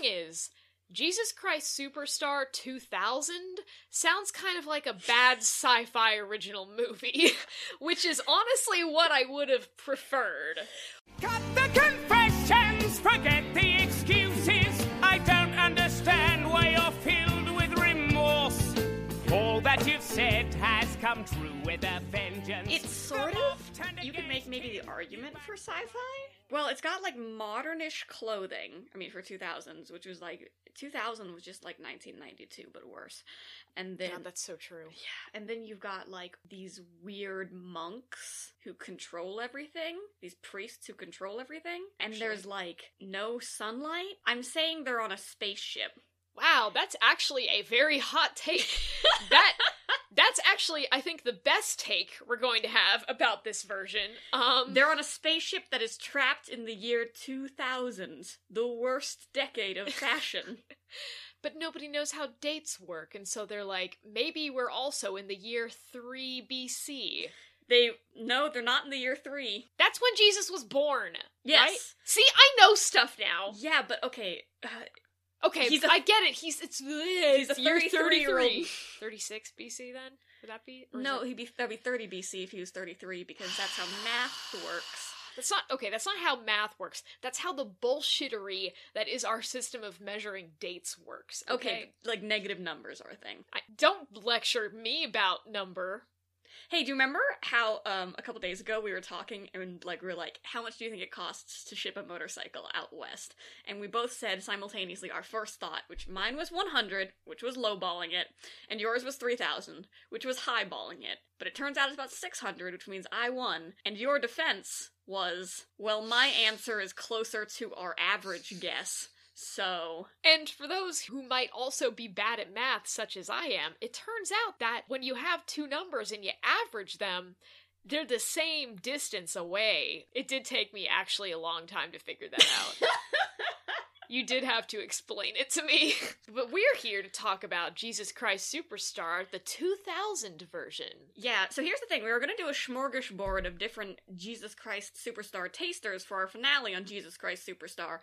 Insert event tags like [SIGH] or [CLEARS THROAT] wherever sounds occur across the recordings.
thing is, Jesus Christ Superstar 2000 sounds kind of like a bad sci fi original movie, [LAUGHS] which is honestly what I would have preferred. Cut the confessions, forget the excuses. I don't understand why you're filled with remorse. All that you've said come true with a vengeance. It's sort of. You could make maybe the argument for sci fi. Well, it's got like modernish clothing. I mean, for 2000s, which was like. 2000 was just like 1992, but worse. And then. God, that's so true. Yeah, and then you've got like these weird monks who control everything, these priests who control everything, and Actually. there's like no sunlight. I'm saying they're on a spaceship. Wow, that's actually a very hot take. [LAUGHS] that that's actually I think the best take we're going to have about this version. Um They're on a spaceship that is trapped in the year 2000, the worst decade of [LAUGHS] fashion. but nobody knows how dates work and so they're like maybe we're also in the year 3 BC. they no, they're not in the year 3. That's when Jesus was born. Yes. Right? See, I know stuff now. Yeah, but okay. Uh, Okay, He's a- I get it. He's it's He's a year 33-year-old. 36 BC then? Would that be? no, he'd be that'd be 30 BC if he was 33 because that's how math works. That's not okay. That's not how math works. That's how the bullshittery that is our system of measuring dates works. Okay, Okay, like negative numbers are a thing. I, don't lecture me about number. Hey, do you remember how um a couple days ago we were talking and like we were like, how much do you think it costs to ship a motorcycle out west? And we both said simultaneously our first thought, which mine was 100, which was lowballing it, and yours was 3000, which was highballing it. But it turns out it's about 600, which means I won. And your defense was, well, my answer is closer to our average guess. So, And for those who might also be bad at math, such as I am, it turns out that when you have two numbers and you average them, they're the same distance away. It did take me actually a long time to figure that out. [LAUGHS] You did have to explain it to me. [LAUGHS] but we're here to talk about Jesus Christ Superstar, the 2000 version. Yeah, so here's the thing. We were going to do a smorgasbord of different Jesus Christ Superstar tasters for our finale on Jesus Christ Superstar.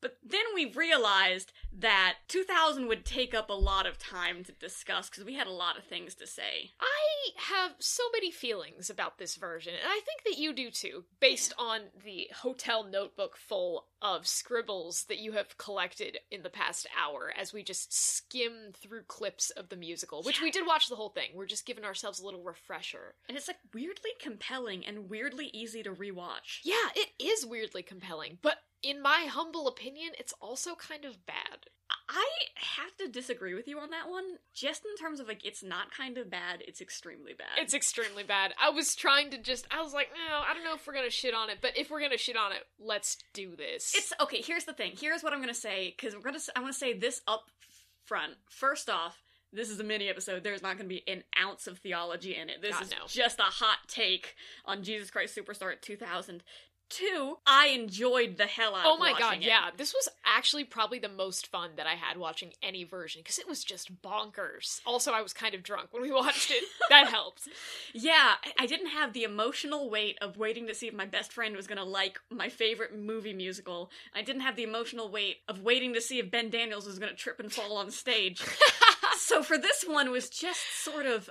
But then we realized that 2000 would take up a lot of time to discuss because we had a lot of things to say. I have so many feelings about this version, and I think that you do too, based on the hotel notebook full of scribbles that you have collected in the past hour as we just skim through clips of the musical, which we did watch the whole thing. We're just giving ourselves a little refresher. And it's like weirdly compelling and weirdly easy to rewatch. Yeah, it is weirdly compelling, but in my humble opinion, it's also kind of bad. I have to disagree with you on that one, just in terms of like, it's not kind of bad, it's extremely bad. It's extremely bad. I was trying to just, I was like, no, I don't know if we're gonna shit on it, but if we're gonna shit on it, let's do this. It's okay. Here's the thing. Here's what I'm gonna say because we're gonna. I'm gonna say this up front. First off, this is a mini episode. There's not gonna be an ounce of theology in it. This God, is no. just a hot take on Jesus Christ Superstar at 2000. Two, I enjoyed the hell out. Oh my god, it. yeah. This was actually probably the most fun that I had watching any version because it was just bonkers. Also, I was kind of drunk when we [LAUGHS] watched it. That helped. Yeah, I- didn't have the emotional weight of waiting to see if my best friend was gonna like my favorite movie musical. I didn't have the emotional weight of waiting to see if Ben Daniels was gonna trip and fall on stage. [LAUGHS] so for this one it was just sort of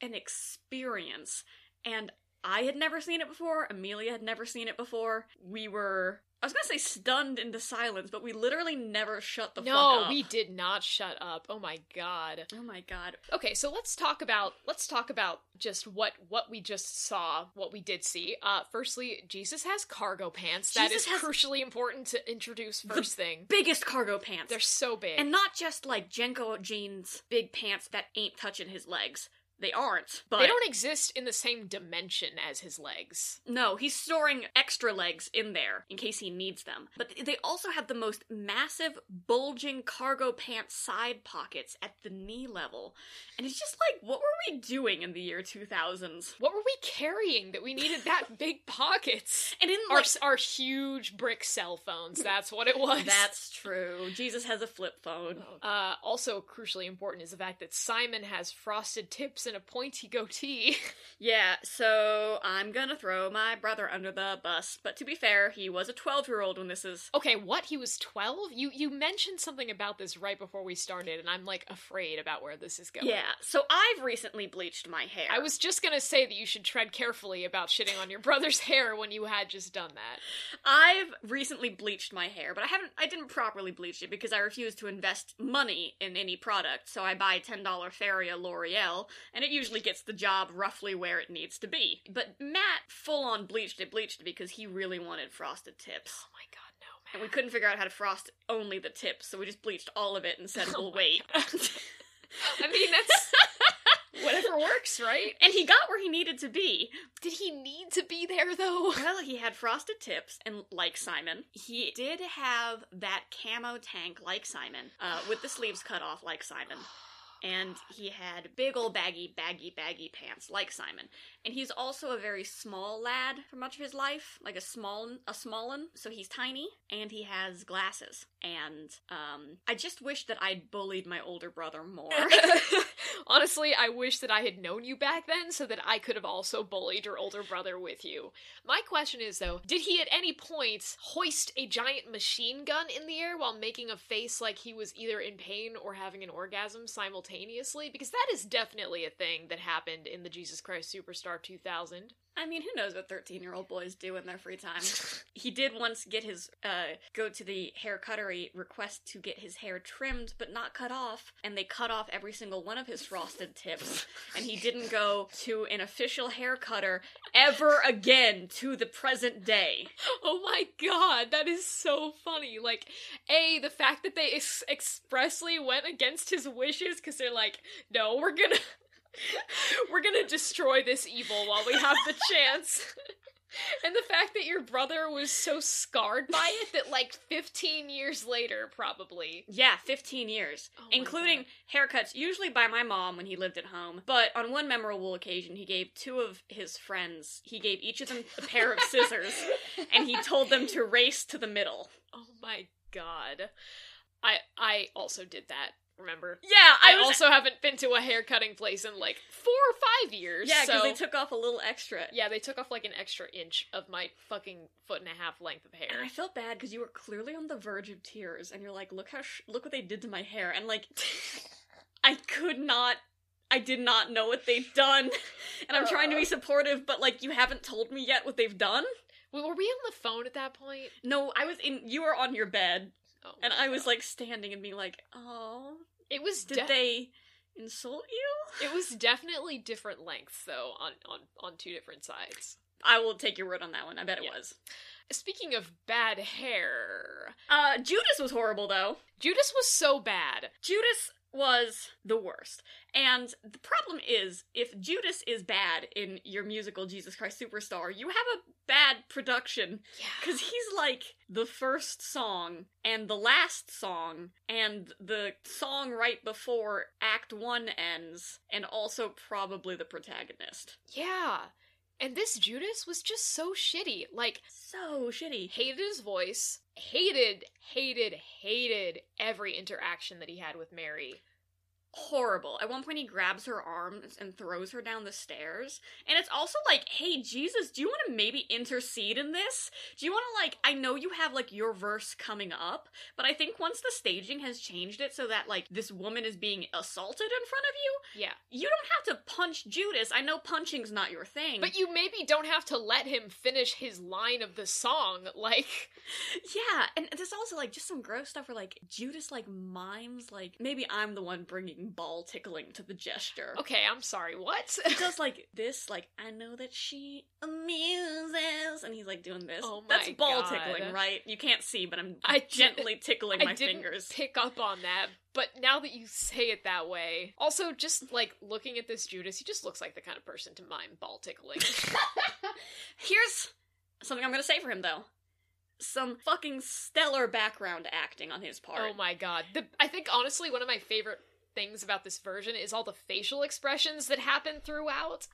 an experience and i had never seen it before amelia had never seen it before we were i was gonna say stunned into silence but we literally never shut the fuck no, up we did not shut up. Oh my god. oh my god Okay, so let's talk about let's talk about just what what we just saw, what we did see. Uh firstly, Jesus has cargo pants. that Jesus is crucially important to introduce first thing. biggest cargo pants They're so big. and not just like JNCO jeans big pants that ain't touching his legs they aren't but they don't exist in the same dimension as his legs. No, he's storing extra legs in there in case he needs them. But they also have the most massive, bulging cargo pants side pockets at the knee level. And it's just like, what were we doing in the year 2000s? What were we carrying that we needed that [LAUGHS] big pockets? And in Our our huge brick cell phones. That's what it was. that's true. Jesus has a flip phone. Uh, also crucially important is the fact that Simon has frosted tips and a pointy goatee. [LAUGHS] Yeah, so I'm gonna throw my brother under the bus. But to be fair, he was a 12 year old when this is. okay, what? He was 12? You you mentioned something about this right before we started and I'm like afraid about where this is going. Yeah, so I've recently bleached my hair. I was just gonna say that you should tread carefully about shitting on your brother's [LAUGHS] hair when you had just done that. I've recently bleached my hair, but I haven't I didn't properly bleach it because I refuse to invest money in any product. So I buy $10 Feria L'Oreal and it usually gets the job roughly where it needs to be. But Matt full on bleached it, bleached it because he really wanted frosted tips. Oh my god, no, And man. we couldn't figure out how to frost only the tips, so we just bleached all of it and said Oh we'll my wait. [LAUGHS] I mean, that's [LAUGHS] whatever works, right? and he got where he needed to be. Did he need to be there though? Well, he had frosted tips, and like Simon, he did have that camo tank like Simon, uh, with the sleeves cut off like Simon. [GASPS] [LAUGHS] And he had big old baggy, baggy, baggy pants like Simon. And he's also a very small lad for much of his life, like a small, a smallin. So he's tiny, and he has glasses. And um, I just wish that I'd bullied my older brother more. [LAUGHS] [LAUGHS] Honestly, I wish that I had known you back then so that I could have also bullied your older brother with you. My question is though, did he at any point hoist a giant machine gun in the air while making a face like he was either in pain or having an orgasm simultaneously? Because that is definitely a thing that happened in the Jesus Christ Superstar 2000. I mean, who knows what 13 year old boys do in their free time? he did once get his, uh, go to the hair cuttery, request to get his hair trimmed but not cut off, and they cut off every single one of his frosted tips. And he didn't go to an official hair cutter ever again to the present day. Oh my god, that is so funny. Like, A, the fact that they ex- expressly went against his wishes because they're like, no, we're gonna. [LAUGHS] we're gonna destroy this evil while we have the chance. [LAUGHS] and the fact that your brother was so scarred by it that, like, 15 years later, probably. Yeah, 15 years, Oh including haircuts, usually by my mom when he lived at home. But on one memorable occasion, he gave two of his friends, he gave each of them a pair of scissors, [LAUGHS] and he told them to race to the middle. Oh my god. I I also did that, remember? Yeah, I, I, was. also haven't been to a hair cutting place in like four or five years. yeah, because so... they took off a little extra. Yeah, they took off like an extra inch of my fucking foot and a half length of hair. And I felt bad because you were clearly on the verge of tears, and you're like, "Look how sh- look what they did to my hair," and like, I could not, I did not know what they'd done, [LAUGHS] and I'm trying to be uh. supportive, but like, you haven't told me yet what they've done. Well, were we on the phone at that point? No, I was in. You were on your bed, Oh and I was like standing and being like, "Oh, it was did de- they insult you?" it was definitely different lengths though on on on two different sides. I will take your word on that one. I bet it Yeah. was. Speaking of bad hair, Uh, Judas was horrible though. Judas was so bad. Judas was the worst. And the problem is, if Judas is bad in your musical Jesus Christ Superstar, you have a bad production. Yeah. Because he's like the first song, and the last song, and the song right before Act 1 ends, and also probably the protagonist. Yeah. And this Judas was just so shitty. Like, So shitty. hated his voice, hated, hated, hated every interaction that he had with Mary. Horrible. At one point, he grabs her arms and throws her down the stairs. And it's also like, hey, Jesus, do you want to maybe intercede in this? Do you want to, like, I know you have, like, your verse coming up, but I think once the staging has changed it so that, like, this woman is being assaulted in front of you, Yeah. you don't have to punch Judas. I know punching's not your thing. But you maybe don't have to let him finish his line of the song. [LAUGHS] Like, yeah, and there's also, like, just some gross stuff where, like, Judas, like, mimes, like, maybe I'm the one bringing ball tickling to the gesture. okay, I'm sorry, what? he does [LAUGHS] like this, like I know that she amuses, and he's like doing this. Oh That's ball God. tickling, right? You can't see, but I'm I gently tickling I my didn't fingers. pick up on that, but now that you say it that way, also just like looking at this Judas, he just looks like the kind of person to mime ball tickling. [LAUGHS] [LAUGHS] Here's something I'm gonna say for him though. Some fucking stellar background acting on his part. oh my god. The, I think honestly one of my favorite things about this version is all the facial expressions that happen throughout.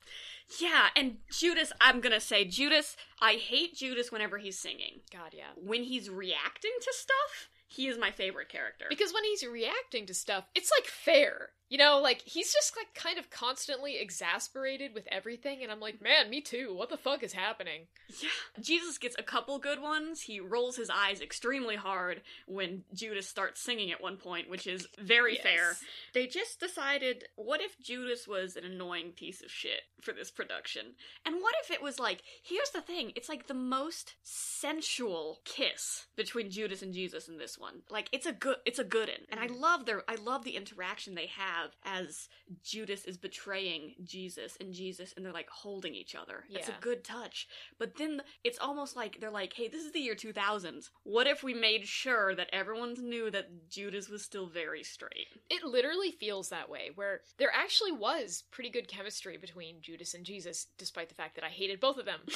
Yeah, and Judas, I'm gonna say Judas. I hate Judas whenever he's singing. God, yeah. When he's reacting to stuff, he is my favorite character. Because when he's reacting to stuff, it's like fair. You know, like he's just like kind of constantly exasperated with everything, and I'm like, man, me too. What the fuck is happening? Yeah. Jesus gets a couple good ones. He rolls his eyes extremely hard when Judas starts singing at one point, which is very Yes. fair. They just decided what if Judas was an annoying piece of shit for this production? And what if it was like, here's the thing, it's like the most sensual kiss between Judas and Jesus in this one. Like it's a good it's a good one. And I Mhm. love their I love the interaction they have as Judas is betraying Jesus and Jesus and they're like holding each other. It's a good touch. But then it's almost like they're like, hey, this is the year 2000s. What if we made sure that everyone knew that Judas was still very straight? It literally feels that way, where there actually was pretty good chemistry between Judas and Jesus, despite the fact that I hated both of them. [LAUGHS]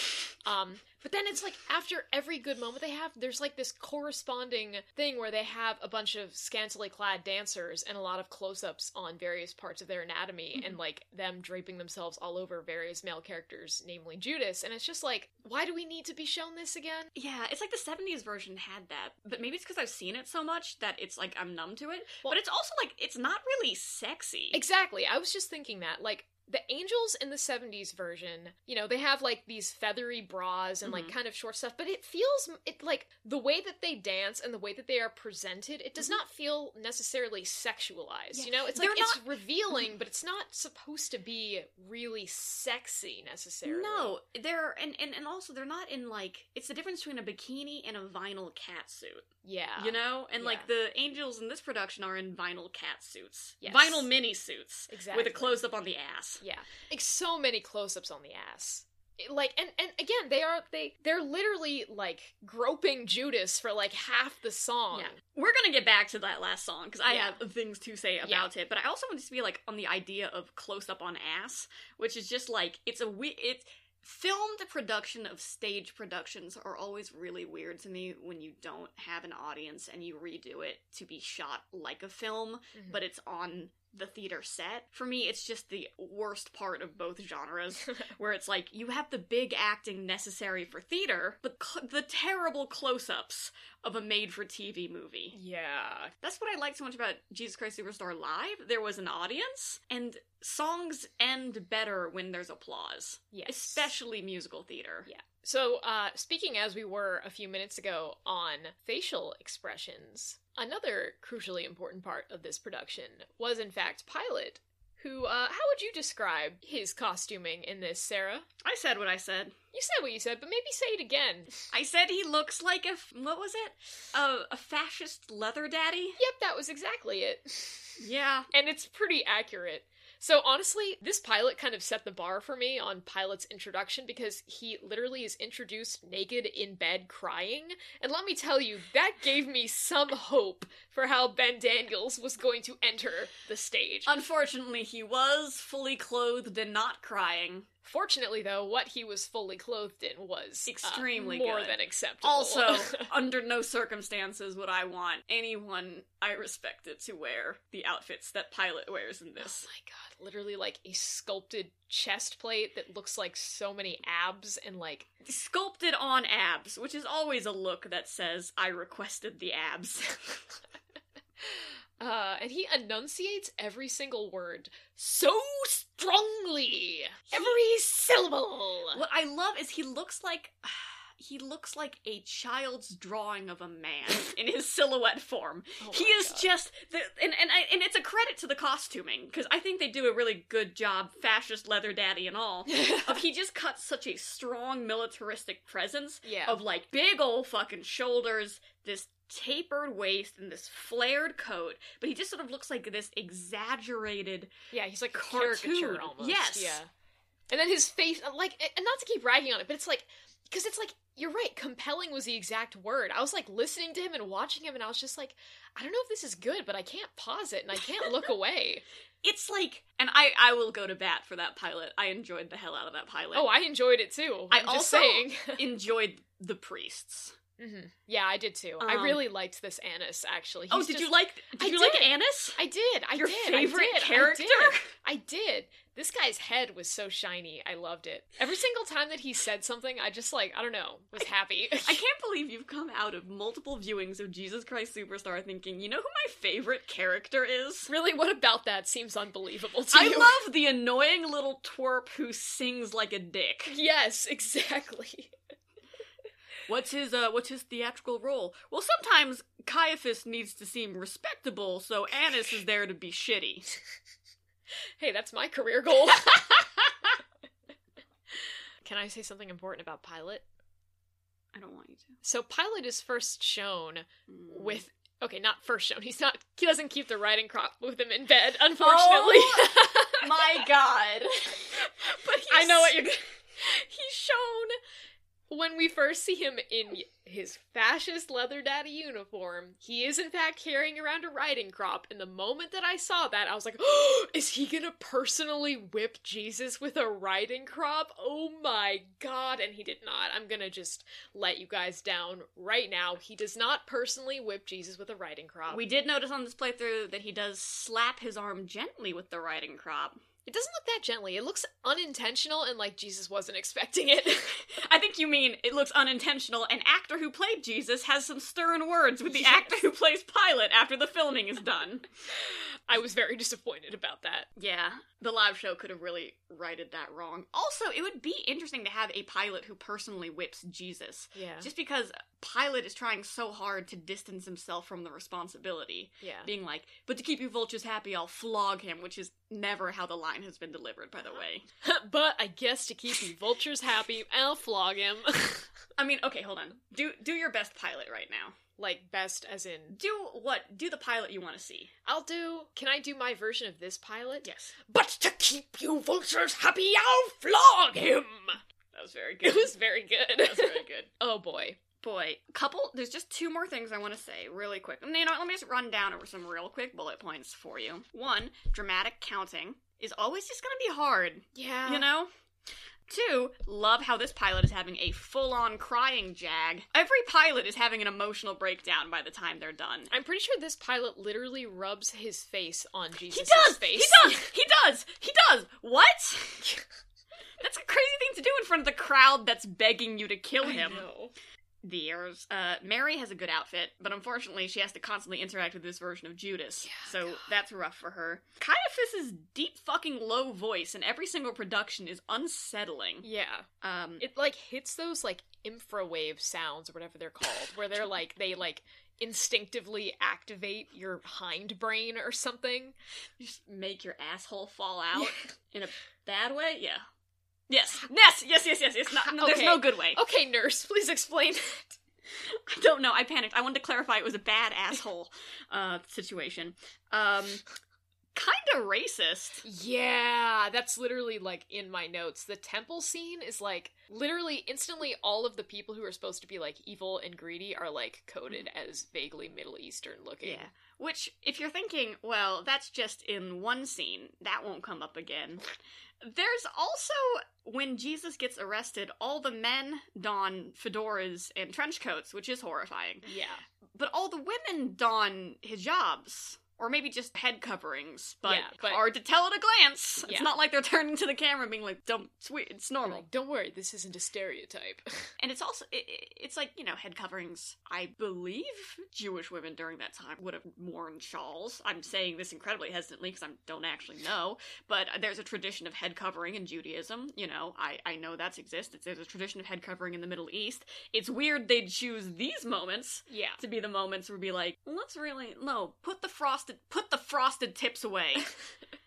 Um, but then it's like after every good moment they have, there's like this corresponding thing where they have a bunch of scantily clad dancers and a lot of close ups on various parts of their anatomy and mm-hmm. like them draping themselves all over various male characters, namely Judas. And it's just like, why do we need to be shown this again? Yeah, it's like the 70s version had that, but maybe it's because I've seen it so much that it's like I'm numb to it. Well- but it's also like it's not really sexy. Exactly. I was just thinking that. Like, the angels in the 70s version, you know, they have like these feathery bras and like Mhm. kind of short stuff, but it feels it like the way that they dance and the way that they are presented, it does not feel necessarily sexualized. Yeah. You know, it's like They're it's not- [CLEARS THROAT] revealing, but it's not supposed to be really sexy necessarily. No, they're and, and and also they're not in like it's the difference between a bikini and a vinyl cat suit. Yeah. You know? And like the angels in this production are in vinyl cat suits. Yes. Vinyl mini suits. Exactly. With a close up on the ass. Yeah, like so many close-ups on the ass. Like and and again, they are they they're literally like groping Judas for like half the song. Yeah. We're gonna get back to that last song because I Yeah. have things to say about it, but I also want to be like on the idea of close up on ass, which is just like it's a we it's filmed production of stage productions are always really weird to me when you don't have an audience and you redo it to be shot like a film, Mhm. but it's on the theater set. For me, it's just the worst part of both genres, [LAUGHS] where it's like you have the big acting necessary for theater, but cl- the terrible close-ups of a made-for-TV movie. Yeah. That's what I like so much about Jesus Christ Superstar Live. There was an audience, and songs end better when there's applause, Yes. especially musical theater. Yeah. So, uh, speaking as we were a few minutes ago on facial expressions, another crucially important part of this production was, in fact, Pilate, who, uh, how would you describe his costuming in this, Sarah? I said what I said. You said what you said, but maybe say it again. I said he looks like a f- what was it? A, a fascist leather daddy. Yep, that was exactly it. Yeah. and it's pretty accurate. So honestly, this Pilate kind of set the bar for me on Pilate's introduction because he literally is introduced naked in bed crying. And let me tell you, that gave me some hope for how Ben Daniels was going to enter the stage. Unfortunately, he was fully clothed and not crying. Fortunately, though, what he was fully clothed in was uh, Extremely more good. than acceptable. Also, [LAUGHS] under no circumstances would I want anyone I respected to wear the outfits that Pilate wears in Oh this. my god, literally like a sculpted chest plate that looks like so many abs and like Sculpted on abs, which is always a look that says, I requested the abs. [LAUGHS] Uh, and he enunciates every single word so strongly. Every syllable. what I love is he looks like. [SIGHS] He looks like a child's drawing of a man [LAUGHS] in his silhouette form. Oh he is God. just the, and and I, and it's a credit to the costuming because I think they do a really good job, fascist leather daddy and all. [LAUGHS] of he just cuts such a strong militaristic presence Yeah. of like big old fucking shoulders, this tapered waist, and this flared coat. But he just sort of looks like this exaggerated. yeah, he's like cartoon. caricature almost. Yes. Yeah. And then his face, uh, like, and not to keep ragging on it, but it's like, because it's like, you're right, compelling was the exact word. I was like listening to him and watching him, and I was just like, I don't know if this is good, but I can't pause it and I can't look [LAUGHS] away. It's like, and I I will go to bat for that Pilate. I enjoyed the hell out of that Pilate. Oh, I enjoyed it too. I I'm just also saying. [LAUGHS] enjoyed the priests. Hmm Yeah, I did too. I Um, really liked this Annas, actually. oh, did just- you like? Did I you like did. Annas? I did. I Your did. favorite I did, character? I did. I did. This guy's head was so shiny. I loved it. Every single time that he said something, I just like, I don't know, was happy. I can't believe you've come out of multiple viewings of Jesus Christ Superstar thinking, you know who my favorite character is? really, what about that seems unbelievable to I you? I love the annoying little twerp who sings like a dick. Yes, [LAUGHS] exactly. What's his uh what's his theatrical role? Well, sometimes Caiaphas needs to seem respectable, so Annas is there to be shitty. [LAUGHS] Hey, that's my career goal. [LAUGHS] Can I say something important about Pilate? I don't want you to. So Pilate is first shown Mm. with okay, not first shown. He's not. He doesn't keep the riding crop with him in bed, unfortunately. my god. [LAUGHS] but he's, I know what you're. He's shown when we first see him in his fascist leather daddy uniform. He is in fact carrying around a riding crop. And the moment that I saw that, I was like, oh, [GASPS] "Is he gonna personally whip Jesus with a riding crop? Oh my god!" And he did not. I'm gonna just let you guys down right now. He does not personally whip Jesus with a riding crop. We did notice on this playthrough that he does slap his arm gently with the riding crop. It doesn't look that gently. It looks unintentional and like Jesus wasn't expecting it. [LAUGHS] I think you mean it looks unintentional. An actor who played Jesus has some stern words with the Yes. actor who plays Pilate after the filming is done. I was very [LAUGHS] disappointed about that. Yeah, the live show could have really righted that wrong. Also, it would be interesting to have a Pilate who personally whips Jesus. Yeah. Just because Pilate is trying so hard to distance himself from the responsibility. yeah. Being like, but to keep you vultures happy, I'll flog him, which is never how the line has been delivered, by the way. [LAUGHS] but I guess to keep you vultures happy, I'll flog him. [LAUGHS] I mean, okay, hold on. Do do your best Pilate right now. Like best as in Do what? Do the Pilate you want to see. I'll do can I do my version of this Pilate? Yes. But to keep you vultures happy, I'll flog him. That was very [LAUGHS] good. It was very good. that was very good. [LAUGHS] oh boy. Boy, couple. There's just two more things I want to say really quick. You know, what, let me just run down over some real quick bullet points for you. One, dramatic counting is always just gonna be hard. Yeah. You know. Two, love how this Pilate is having a full-on crying jag. Every Pilate is having an emotional breakdown by the time they're done. I'm pretty sure this Pilate literally rubs his face on Jesus' He does. face. He does. [LAUGHS] He does. He does. What? [LAUGHS] That's a crazy thing to do in front of the crowd that's begging you to kill I him. know. The errors. Uh, Mary has a good outfit, but unfortunately, she has to constantly interact with this version of Judas. Yeah, so God. that's rough for her. Caiaphas's deep fucking low voice in every single production is unsettling. Yeah. Um, It like hits those like infrawave sounds or whatever they're called, where they're like they like instinctively activate your hind brain or something. just make your asshole fall out Yeah. [LAUGHS] in a bad way. Yeah. Yes. Yes. Yes. Yes. Yes. It's not. There's Okay. no good way. Okay, nurse, please explain it. [LAUGHS] I don't know. I panicked. I wanted to clarify it was a bad asshole uh, situation. Um, kind of racist. Yeah, that's literally like in my notes. The temple scene is like literally instantly all of the people who are supposed to be like evil and greedy are like coded as vaguely Middle Eastern looking. Yeah. Which, if you're thinking, well, that's just in one scene, that won't come up again. There's also when Jesus gets arrested, all the men don fedoras and trench coats, which is horrifying. Yeah. But all the women don hijabs. Or maybe just head coverings, but, Yeah, but- hard to tell at a glance. It's not like they're turning to the camera and being like, "Don't, sweet, it's normal." Like, don't worry, this isn't a stereotype. [LAUGHS] And it's also it, it- it's like you know head coverings. I believe Jewish women during that time would have worn shawls. I'm saying this incredibly hesitantly because I don't actually know, but there's a tradition of head covering in Judaism. You know, I I know that's exists. There's a tradition of head covering in the Middle East. It's weird they'd choose these moments yeah. to be the moments where be like, let's really no put the frosted put the frosted tips away. [LAUGHS]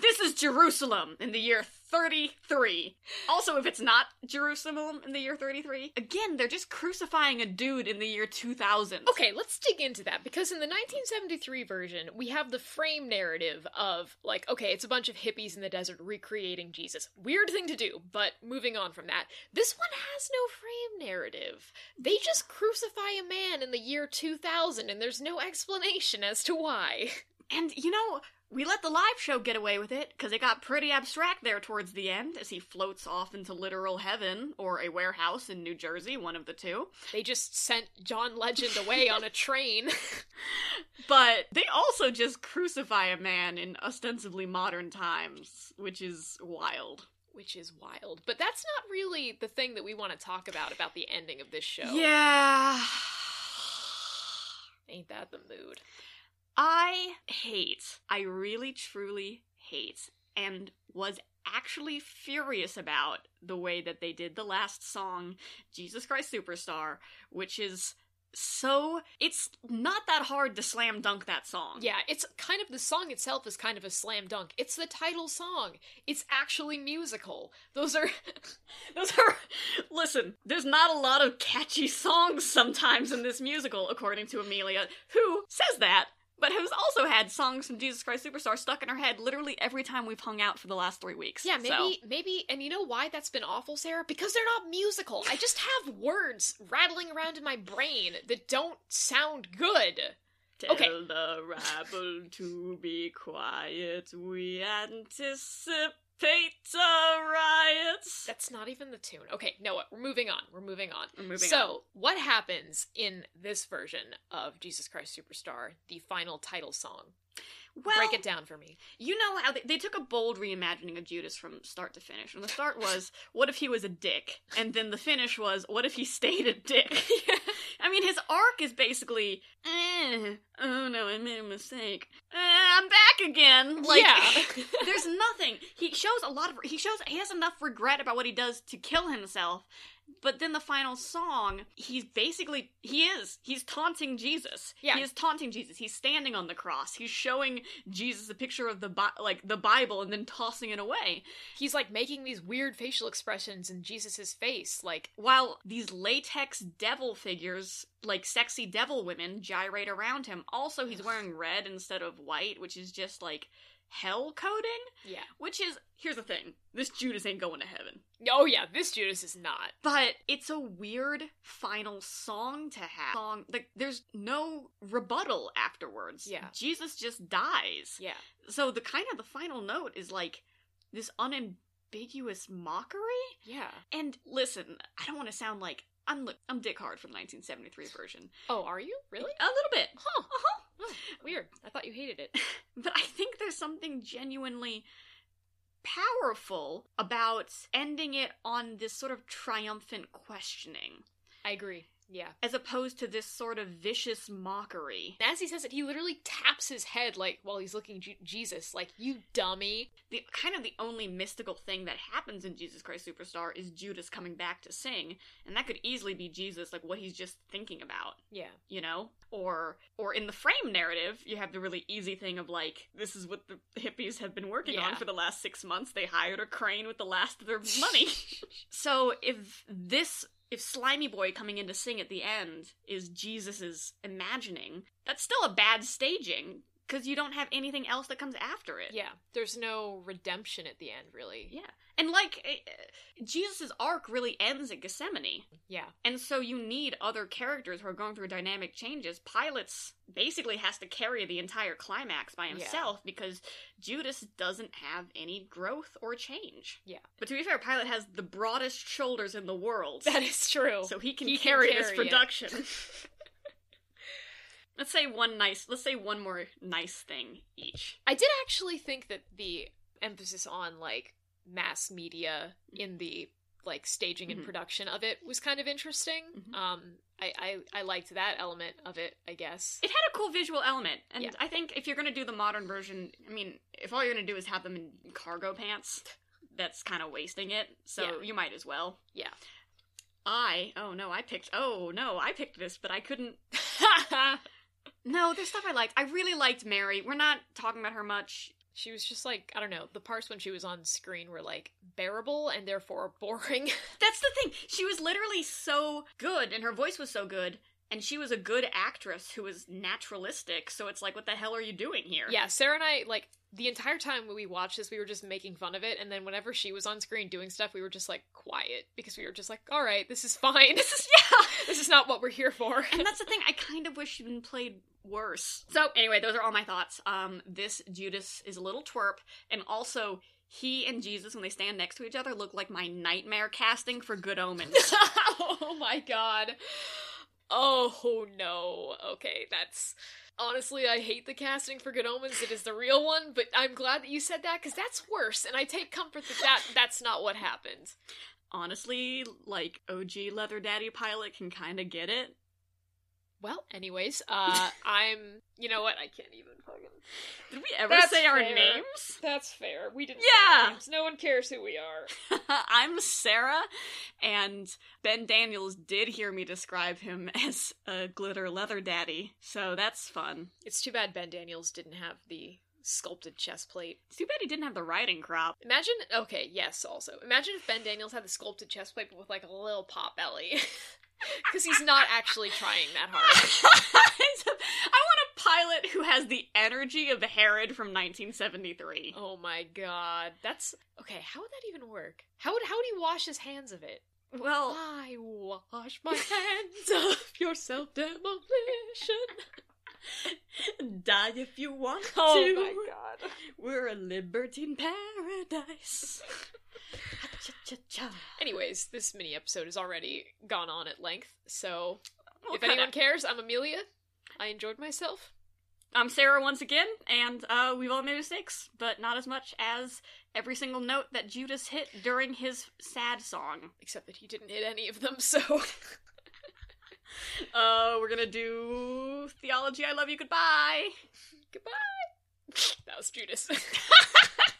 this is Jerusalem in the year 33. Also, if it's not Jerusalem in the year 33, again, they're just crucifying a dude in the year 2000. Okay, let's dig into that because in the 1973 version, we have the frame narrative of like, okay, it's a bunch of hippies in the desert recreating Jesus. Weird thing to do, but moving on from that, this one has no frame narrative. They just crucify a man in the year 2000 and there's no explanation as to why. And you know, we let the live show get away with it because it got pretty abstract there towards the end as he floats off into literal heaven or a warehouse in New Jersey, one of the two. They just sent John Legend away on a train. [LAUGHS] [LAUGHS] But they also just crucify a man in ostensibly modern times, which is wild. which is wild. But that's not really the thing that we want to talk about about the ending of this show. Yeah. Ain't that the mood? I hate, I really truly hate, and was actually furious about the way that they did the last song, Jesus Christ Superstar, which is so. It's not that hard to slam dunk that song. Yeah, it's kind of the song itself is kind of a slam dunk. It's the title song. It's actually musical. Those are [LAUGHS] those are Listen, there's not a lot of catchy songs sometimes in this musical, according to Amelia, who says that, but who's also had songs from Jesus Christ Superstar stuck in her head literally every time we've hung out for the last three weeks. Yeah, maybe So- maybe and you know why that's been awful, Sarah? Because they're not musical. I just have words rattling around in my brain that don't sound good. Tell Okay. the rabble to be quiet. We anticipate a riot. That's not even the tune. Okay, no, we're moving on. We're moving on. We're moving so, on. what happens in this version of Jesus Christ Superstar, the final title song? Well, Break it down for me. You know how they, they took a bold reimagining of Judas from start to finish. And the start was, what if he was a dick? And then the finish was, what if he stayed a dick? [LAUGHS] I mean, his arc is basically, eh, oh no, I made a mistake. Eh, I'm back again. Like, yeah. [LAUGHS] there's nothing. He shows a lot of, he shows, he has enough regret about what he does to kill himself. But then the final song, he's basically, he is, he's taunting Jesus. Yeah. He is taunting Jesus. He's standing on the cross. He's showing Jesus a picture of the, Bi- like, the Bible and then tossing it away. He's like making these weird facial expressions in Jesus's face. Like, While these latex devil figures, like sexy devil women, gyrate around him. Also, he's wearing red instead of white, which is just like hell coding. yeah. Which is, here's the thing this Judas ain't going to heaven. Oh, yeah, this Judas is not. But it's a weird final song to have. Song like there's no rebuttal afterwards. Yeah. Jesus just dies. Yeah. So the kind of the final note is like this unambiguous mockery. Yeah. And listen, I don't want to sound like I'm I'm Dick Hard from the 1973 version. Oh, are you? Really? A little bit. Huh. Uh-huh. [LAUGHS] Weird. I thought you hated it. [LAUGHS] But I think there's something genuinely powerful about ending it on this sort of triumphant questioning. I agree. Yeah. as opposed to this sort of vicious mockery. As he says it, he literally taps his head like while he's looking at Jesus, like you dummy. The kind of the only mystical thing that happens in Jesus Christ Superstar is Judas coming back to sing, and that could easily be Jesus like what he's just thinking about, Yeah. you know? Or or in the frame narrative, you have the really easy thing of like this is what the hippies have been working on for the last 6 months. They hired a crane with the last of their money. [LAUGHS] so if this if Slimy Boy coming in to sing at the end is Jesus's imagining, that's still a bad staging because you don't have anything else that comes after it. Yeah. There's no redemption at the end, really. Yeah. And like uh, Jesus's arc really ends at Gethsemane. Yeah. And so you need other characters who are going through dynamic changes. Pilate's basically has to carry the entire climax by himself because Judas doesn't have any growth or change. Yeah. But to be fair, Pilate has the broadest shoulders in the world. That is true. so he can He can carry this carry it. production. [LAUGHS] let's say one nice let's say one more nice thing each. I did actually think that the emphasis on like mass media in the like staging and Mhm. production of it was kind of interesting. Mhm. Um I, I I liked that element of it, I guess. It had a cool visual element, and Yeah. I think if you're gonna do the modern version, I mean, if all you're gonna do is have them in cargo pants, that's kind of wasting it. So Yeah. you might as well. Yeah. I oh no, I picked oh no, I picked this, but I couldn't. [LAUGHS] No, there's stuff I liked. I really liked Mary. We're not talking about her much. she was just like, I don't know, the parts when she was on screen were like bearable and therefore [LAUGHS] boring. That's the thing. She was literally so good, and her voice was so good, and she was a good actress who was naturalistic. So it's like, what the hell are you doing here? yeah, Sarah and I like the entire time when we watched this, we were just making fun of it, and then whenever she was on screen doing stuff, we were just like quiet because we were just like, all right, this is fine. This is yeah. [LAUGHS] this is not what we're here for. and that's the thing. I kind of wish she'd been played worse. So anyway, those are all my thoughts. Um, this Judas is a little twerp, and also he and Jesus, when they stand next to each other, look like my nightmare casting for Good Omens. [LAUGHS] oh my god. Oh no. Okay, that's honestly I hate the casting for Good Omens. It is the real one, but I'm glad that you said that because that's worse, and I take comfort that, that that's not what happened. Honestly, like OG Leather Daddy Pilate can kind of get it. Well, anyways, uh, [LAUGHS] I'm. You know what? I can't even fucking. Did we ever That's say our fair. names? That's fair. We didn't. Yeah. Say our names. No one cares who we are. [LAUGHS] I'm Sarah, and Ben Daniels did hear me describe him [LAUGHS] as a glitter leather daddy, so that's fun. It's too bad Ben Daniels didn't have the sculpted chest plate. It's too bad he didn't have the riding crop. Imagine. Okay, yes. Also, imagine if Ben Daniels had the sculpted chest plate, but with like a little pot belly. [LAUGHS] Because he's not actually trying that hard. [LAUGHS] I want a Pilate who has the energy of Herod from 1973. Oh my god, that's okay. How would that even work? How would how would he wash his hands of it? Well, I wash my [LAUGHS] hands of your self demolition. [LAUGHS] die if you want [LAUGHS] Oh to. my god. We're a libertine paradise. Anyways, this mini episode has already gone on at length, so We'll if anyone cares, I'm Amelia. I enjoyed myself. I'm Sarah once again, and uh, we've all made mistakes, but not as much as every single note that Judas hit during his sad song. Except that he didn't hit any of them, so [LAUGHS] Uh, we're gonna do theology. I love you. Goodbye. goodbye. That was Judas. [LAUGHS]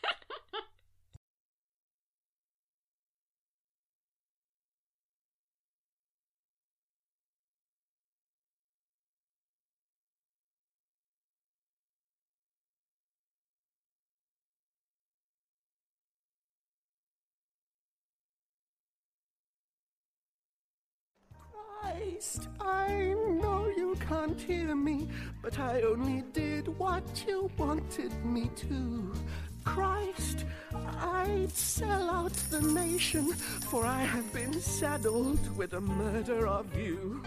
Christ, I know you can't hear me, but I only did what you wanted me to. Christ, I'd sell out the nation, for I have been saddled with the murder of you.